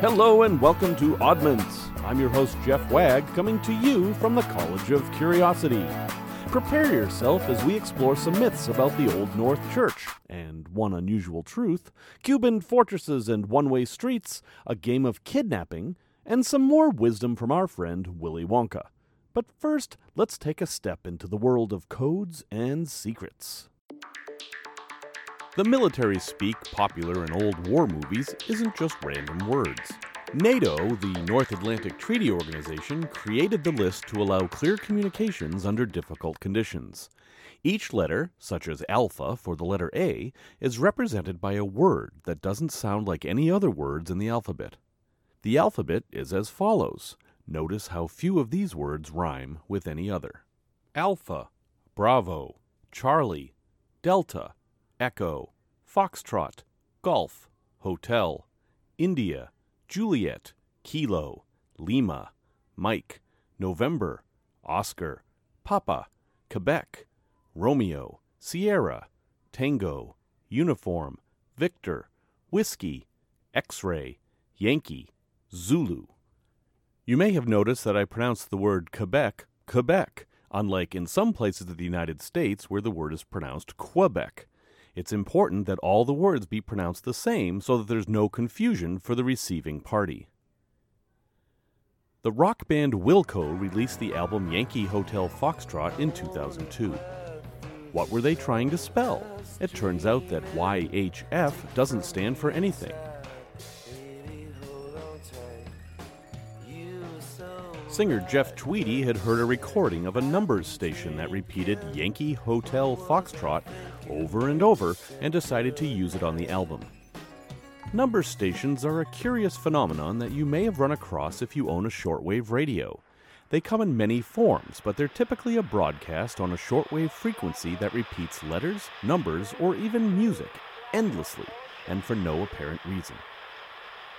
Hello and welcome to Oddments. I'm your host, Jeff Wagg, coming to you from the College of Curiosity. Prepare yourself as we explore some myths about the Old North Church, and one unusual truth, Cuban fortresses and one way streets, a game of kidnapping, and some more wisdom from our friend Willy Wonka. But first, let's take a step into the world of codes and secrets. The military speak popular in old war movies isn't just random words. NATO, the North Atlantic Treaty Organization, created the list to allow clear communications under difficult conditions. Each letter, such as alpha for the letter A, is represented by a word that doesn't sound like any other words in the alphabet. The alphabet is as follows. Notice how few of these words rhyme with any other. Alpha, Bravo, Charlie, Delta, Echo, Foxtrot, Golf, Hotel, India, Juliet, Kilo, Lima, Mike, November, Oscar, Papa, Quebec, Romeo, Sierra, Tango, Uniform, Victor, Whiskey, X ray, Yankee, Zulu. You may have noticed that I pronounced the word Quebec, Quebec, unlike in some places of the United States where the word is pronounced Quebec. It's important that all the words be pronounced the same so that there's no confusion for the receiving party. The rock band Wilco released the album Yankee Hotel Foxtrot in 2002. What were they trying to spell? It turns out that YHF doesn't stand for anything. Singer Jeff Tweedy had heard a recording of a numbers station that repeated Yankee Hotel Foxtrot over and over and decided to use it on the album. Number stations are a curious phenomenon that you may have run across if you own a shortwave radio. They come in many forms, but they're typically a broadcast on a shortwave frequency that repeats letters, numbers, or even music endlessly and for no apparent reason.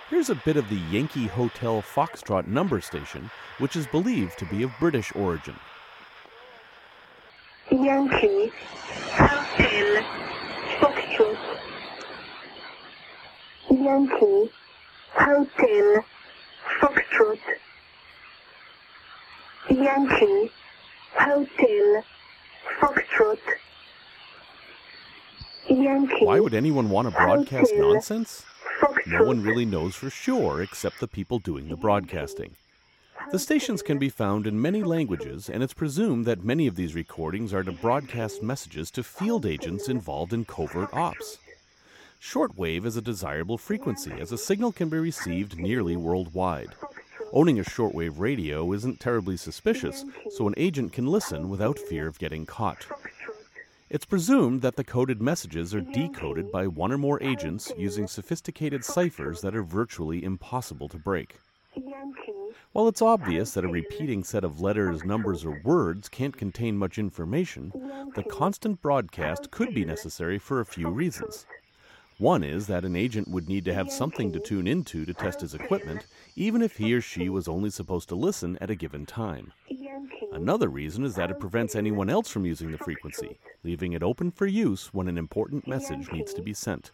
Here's a bit of the Yankee Hotel Foxtrot number station, which is believed to be of British origin. Yankee Hotel Foxtrot Yankee. Hotel. Foxtrot. Yankee. Hotel. Foxtrot. Yankee. Why would anyone want to broadcast Hotel. nonsense? No one really knows for sure except the people doing the broadcasting. The stations can be found in many languages, and it's presumed that many of these recordings are to broadcast messages to field agents involved in covert ops. Shortwave is a desirable frequency as a signal can be received nearly worldwide. Owning a shortwave radio isn't terribly suspicious, so an agent can listen without fear of getting caught. It's presumed that the coded messages are decoded by one or more agents using sophisticated ciphers that are virtually impossible to break. While it's obvious that a repeating set of letters, numbers, or words can't contain much information, the constant broadcast could be necessary for a few reasons. One is that an agent would need to have something to tune into to test his equipment, even if he or she was only supposed to listen at a given time. Another reason is that it prevents anyone else from using the frequency, leaving it open for use when an important message needs to be sent.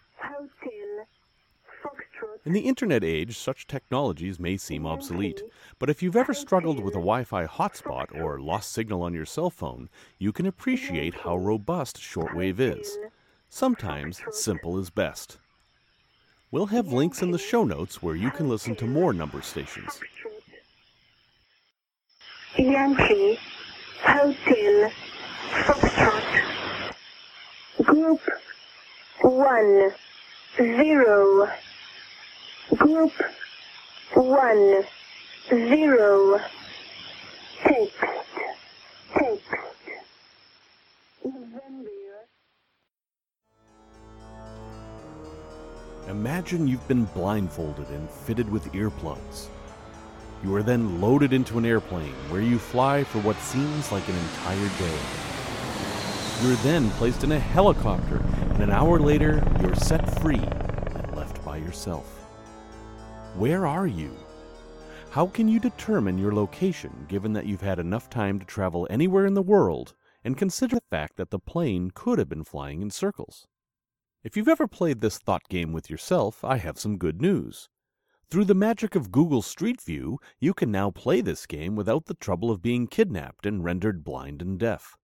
In the internet age, such technologies may seem obsolete, but if you've ever struggled with a Wi Fi hotspot or lost signal on your cell phone, you can appreciate how robust shortwave is. Sometimes simple is best. We'll have links in the show notes where you can listen to more number stations. Yankee Hotel Foxtrot Group 1 0 Group 1 0 Text Text Imagine you've been blindfolded and fitted with earplugs. You are then loaded into an airplane where you fly for what seems like an entire day. You're then placed in a helicopter, and an hour later, you're set free and left by yourself. Where are you? How can you determine your location given that you've had enough time to travel anywhere in the world and consider the fact that the plane could have been flying in circles? If you've ever played this thought game with yourself, I have some good news. Through the magic of Google Street View, you can now play this game without the trouble of being kidnapped and rendered blind and deaf.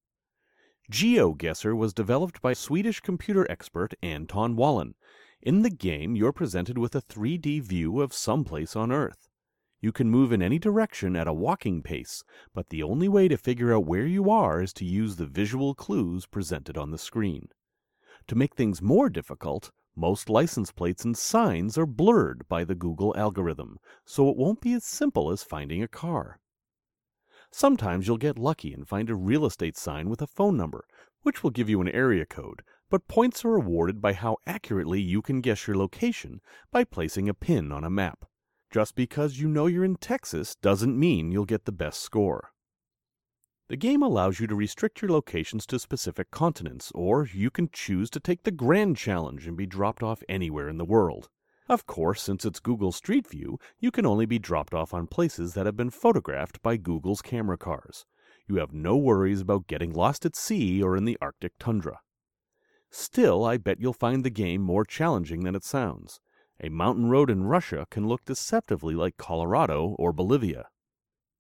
GeoGuessr was developed by Swedish computer expert Anton Wallin. In the game, you're presented with a 3D view of some place on Earth. You can move in any direction at a walking pace, but the only way to figure out where you are is to use the visual clues presented on the screen. To make things more difficult, most license plates and signs are blurred by the Google algorithm, so it won't be as simple as finding a car. Sometimes you'll get lucky and find a real estate sign with a phone number, which will give you an area code, but points are awarded by how accurately you can guess your location by placing a pin on a map. Just because you know you're in Texas doesn't mean you'll get the best score. The game allows you to restrict your locations to specific continents, or you can choose to take the Grand Challenge and be dropped off anywhere in the world. Of course, since it's Google Street View, you can only be dropped off on places that have been photographed by Google's camera cars. You have no worries about getting lost at sea or in the Arctic tundra. Still, I bet you'll find the game more challenging than it sounds. A mountain road in Russia can look deceptively like Colorado or Bolivia.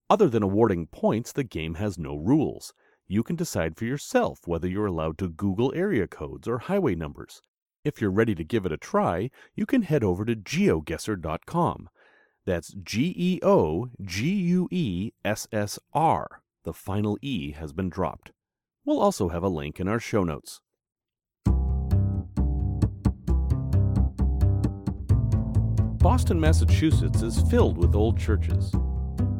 Other than awarding points, the game has no rules. You can decide for yourself whether you're allowed to Google area codes or highway numbers. If you're ready to give it a try, you can head over to geoguessr.com. That's G E O G U E S S R. The final E has been dropped. We'll also have a link in our show notes. Boston, Massachusetts is filled with old churches.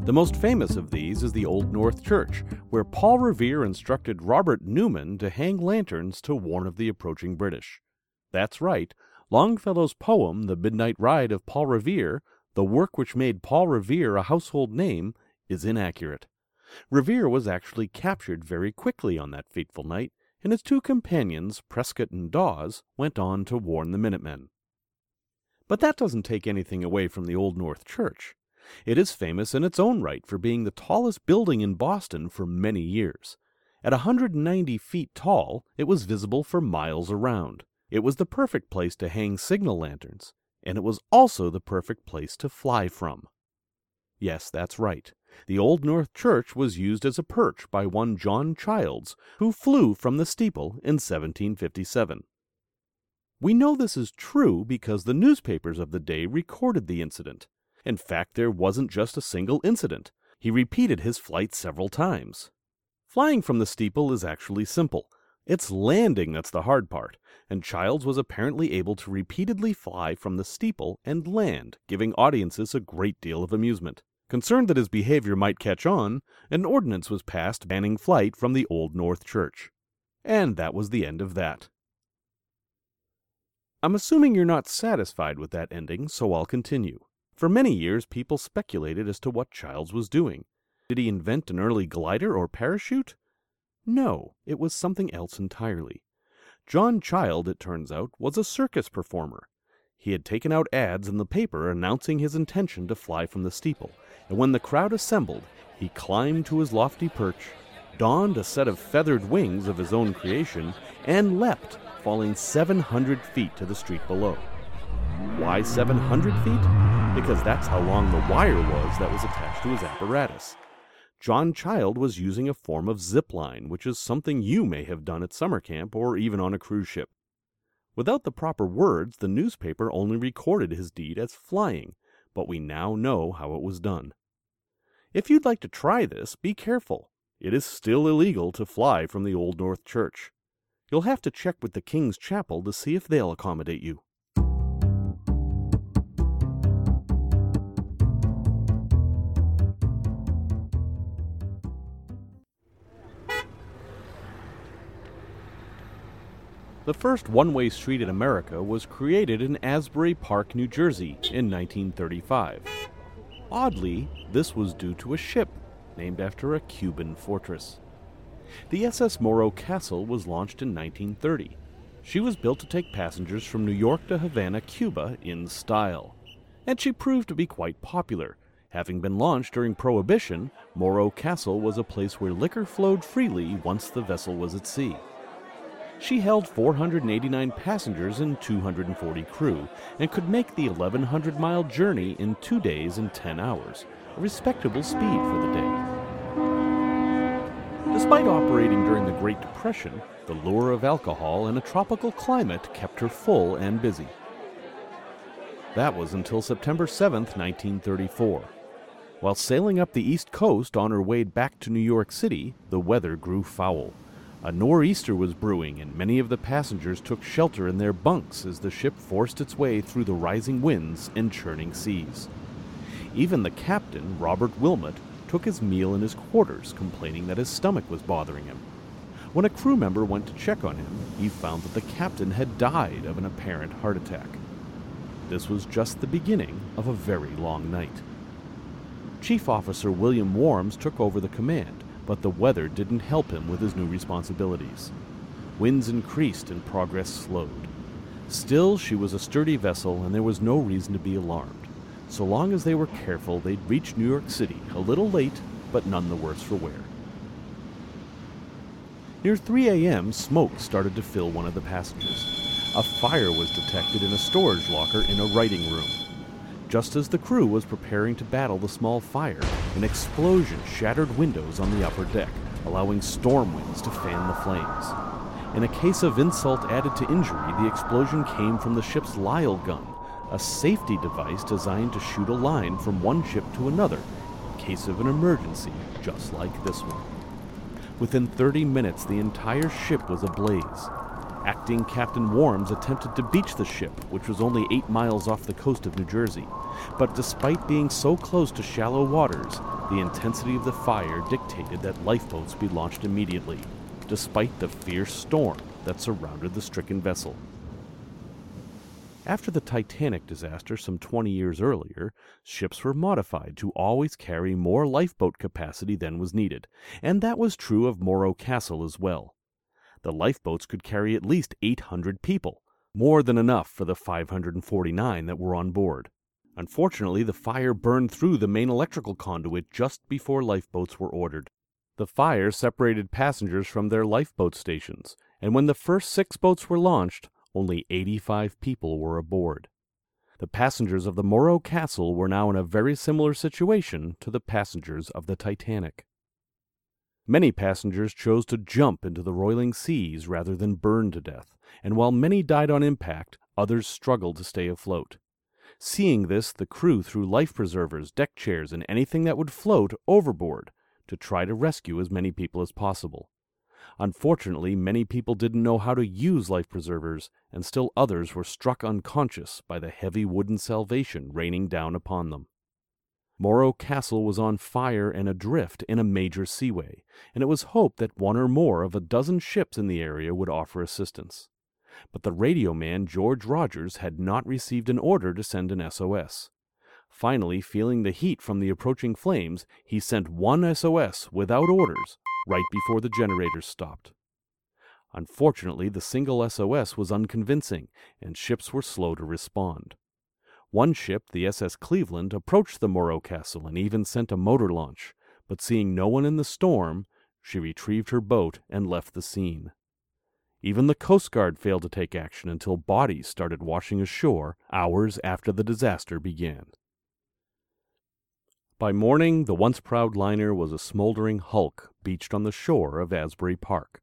The most famous of these is the Old North Church, where Paul Revere instructed Robert Newman to hang lanterns to warn of the approaching British. That's right. Longfellow's poem, The Midnight Ride of Paul Revere, the work which made Paul Revere a household name, is inaccurate. Revere was actually captured very quickly on that fateful night, and his two companions, Prescott and Dawes, went on to warn the Minutemen. But that doesn't take anything away from the Old North Church. It is famous in its own right for being the tallest building in Boston for many years. At a 190 feet tall, it was visible for miles around. It was the perfect place to hang signal lanterns, and it was also the perfect place to fly from. Yes, that's right. The Old North Church was used as a perch by one John Childs, who flew from the steeple in 1757. We know this is true because the newspapers of the day recorded the incident. In fact, there wasn't just a single incident. He repeated his flight several times. Flying from the steeple is actually simple. It's landing that's the hard part, and Childs was apparently able to repeatedly fly from the steeple and land, giving audiences a great deal of amusement. Concerned that his behavior might catch on, an ordinance was passed banning flight from the Old North Church. And that was the end of that. I'm assuming you're not satisfied with that ending, so I'll continue. For many years, people speculated as to what Childs was doing. Did he invent an early glider or parachute? No, it was something else entirely. John Child, it turns out, was a circus performer. He had taken out ads in the paper announcing his intention to fly from the steeple, and when the crowd assembled, he climbed to his lofty perch, donned a set of feathered wings of his own creation, and leapt, falling 700 feet to the street below. Why 700 feet? Because that's how long the wire was that was attached to his apparatus. John Child was using a form of zip line, which is something you may have done at summer camp or even on a cruise ship. Without the proper words, the newspaper only recorded his deed as flying, but we now know how it was done. If you'd like to try this, be careful. It is still illegal to fly from the Old North Church. You'll have to check with the King's Chapel to see if they'll accommodate you. The first one way street in America was created in Asbury Park, New Jersey in 1935. Oddly, this was due to a ship named after a Cuban fortress. The SS Morro Castle was launched in 1930. She was built to take passengers from New York to Havana, Cuba in style. And she proved to be quite popular. Having been launched during Prohibition, Morro Castle was a place where liquor flowed freely once the vessel was at sea. She held 489 passengers and 240 crew and could make the 1,100 mile journey in two days and 10 hours, a respectable speed for the day. Despite operating during the Great Depression, the lure of alcohol and a tropical climate kept her full and busy. That was until September 7, 1934. While sailing up the East Coast on her way back to New York City, the weather grew foul. A nor'easter was brewing, and many of the passengers took shelter in their bunks as the ship forced its way through the rising winds and churning seas. Even the captain, Robert Wilmot, took his meal in his quarters, complaining that his stomach was bothering him. When a crew member went to check on him, he found that the captain had died of an apparent heart attack. This was just the beginning of a very long night. Chief Officer William Warms took over the command, but the weather didn't help him with his new responsibilities. Winds increased and progress slowed. Still, she was a sturdy vessel, and there was no reason to be alarmed. So long as they were careful, they'd reach New York City, a little late, but none the worse for wear. Near 3 a.m., smoke started to fill one of the passages. A fire was detected in a storage locker in a writing room. Just as the crew was preparing to battle the small fire, an explosion shattered windows on the upper deck, allowing storm winds to fan the flames. In a case of insult added to injury, the explosion came from the ship's Lyle gun, a safety device designed to shoot a line from one ship to another in case of an emergency, just like this one. Within 30 minutes, the entire ship was ablaze. Acting Captain Warms attempted to beach the ship, which was only eight miles off the coast of New Jersey. But despite being so close to shallow waters, the intensity of the fire dictated that lifeboats be launched immediately, despite the fierce storm that surrounded the stricken vessel. After the Titanic disaster some 20 years earlier, ships were modified to always carry more lifeboat capacity than was needed, and that was true of Morro Castle as well the lifeboats could carry at least 800 people, more than enough for the 549 that were on board. Unfortunately, the fire burned through the main electrical conduit just before lifeboats were ordered. The fire separated passengers from their lifeboat stations, and when the first six boats were launched, only 85 people were aboard. The passengers of the Morro Castle were now in a very similar situation to the passengers of the Titanic. Many passengers chose to jump into the roiling seas rather than burn to death, and while many died on impact, others struggled to stay afloat. Seeing this, the crew threw life preservers, deck chairs, and anything that would float overboard to try to rescue as many people as possible. Unfortunately, many people didn't know how to use life preservers, and still others were struck unconscious by the heavy wooden salvation raining down upon them. Morro Castle was on fire and adrift in a major seaway, and it was hoped that one or more of a dozen ships in the area would offer assistance. But the radio man George Rogers had not received an order to send an SOS. Finally, feeling the heat from the approaching flames, he sent one SOS without orders right before the generators stopped. Unfortunately, the single SOS was unconvincing, and ships were slow to respond. One ship, the SS Cleveland, approached the Morro Castle and even sent a motor launch, but seeing no one in the storm, she retrieved her boat and left the scene. Even the Coast Guard failed to take action until bodies started washing ashore hours after the disaster began. By morning, the once proud liner was a smoldering hulk beached on the shore of Asbury Park.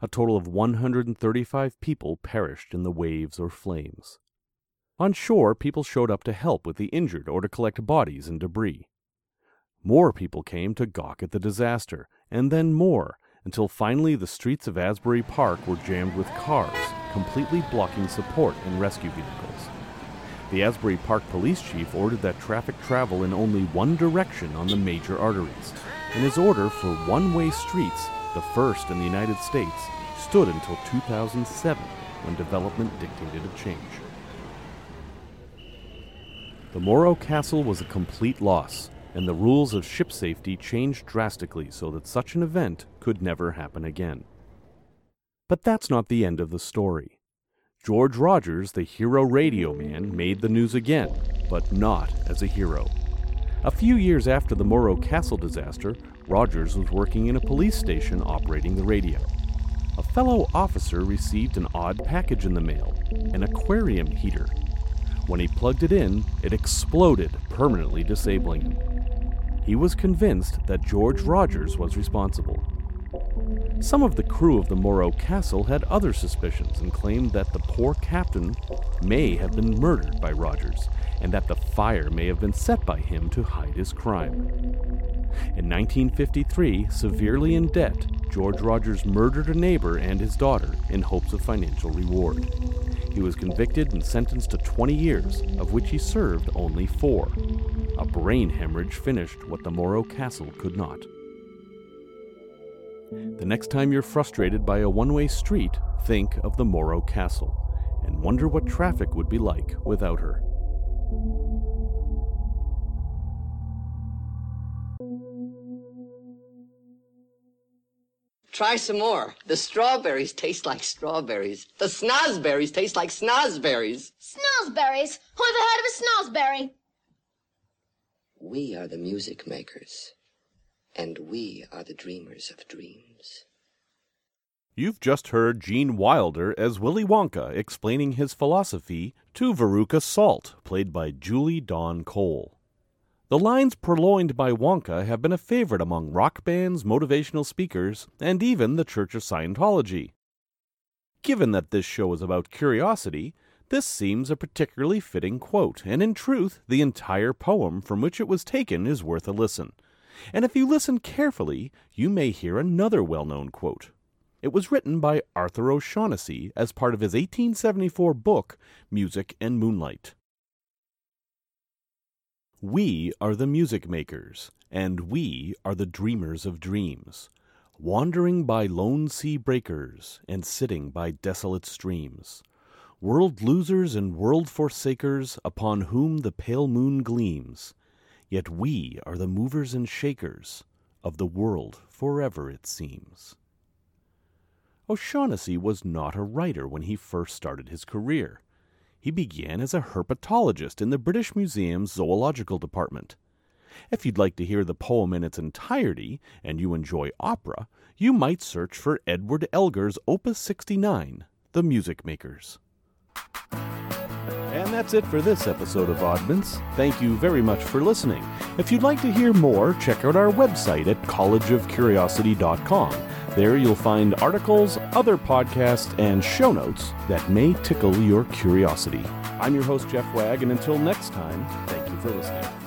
A total of 135 people perished in the waves or flames. On shore, people showed up to help with the injured or to collect bodies and debris. More people came to gawk at the disaster, and then more, until finally the streets of Asbury Park were jammed with cars, completely blocking support and rescue vehicles. The Asbury Park police chief ordered that traffic travel in only one direction on the major arteries, and his order for one way streets, the first in the United States, stood until 2007 when development dictated a change. The Morro Castle was a complete loss, and the rules of ship safety changed drastically so that such an event could never happen again. But that's not the end of the story. George Rogers, the hero radio man, made the news again, but not as a hero. A few years after the Morro Castle disaster, Rogers was working in a police station operating the radio. a fellow officer received an odd package in the mail an aquarium heater. When he plugged it in, it exploded, permanently disabling him. He was convinced that George Rogers was responsible. Some of the crew of the Morro Castle had other suspicions and claimed that the poor captain may have been murdered by Rogers and that the fire may have been set by him to hide his crime. In 1953, severely in debt, George Rogers murdered a neighbor and his daughter in hopes of financial reward. He was convicted and sentenced to 20 years, of which he served only four. A brain hemorrhage finished what the Morro Castle could not. The next time you're frustrated by a one way street, think of the Morro Castle and wonder what traffic would be like without her. Try some more. The strawberries taste like strawberries. The snozberries taste like snozberries. Snozberries? Who ever heard of a snozberry? We are the music makers, and we are the dreamers of dreams. You've just heard Gene Wilder as Willy Wonka explaining his philosophy to Veruca Salt, played by Julie Dawn Cole. The lines purloined by Wonka have been a favorite among rock bands, motivational speakers, and even the Church of Scientology. Given that this show is about curiosity, this seems a particularly fitting quote, and in truth, the entire poem from which it was taken is worth a listen. And if you listen carefully, you may hear another well known quote. It was written by Arthur O'Shaughnessy as part of his 1874 book, Music and Moonlight. We are the music makers, and we are the dreamers of dreams, wandering by lone sea breakers and sitting by desolate streams, world losers and world forsakers upon whom the pale moon gleams. Yet we are the movers and shakers of the world forever, it seems. O'Shaughnessy was not a writer when he first started his career. He began as a herpetologist in the British Museum's Zoological Department. If you'd like to hear the poem in its entirety and you enjoy opera, you might search for Edward Elgar's Opus 69, The Music Makers. That's it for this episode of Oddments. Thank you very much for listening. If you'd like to hear more, check out our website at collegeofcuriosity.com. There you'll find articles, other podcasts, and show notes that may tickle your curiosity. I'm your host, Jeff Wagg, and until next time, thank you for listening.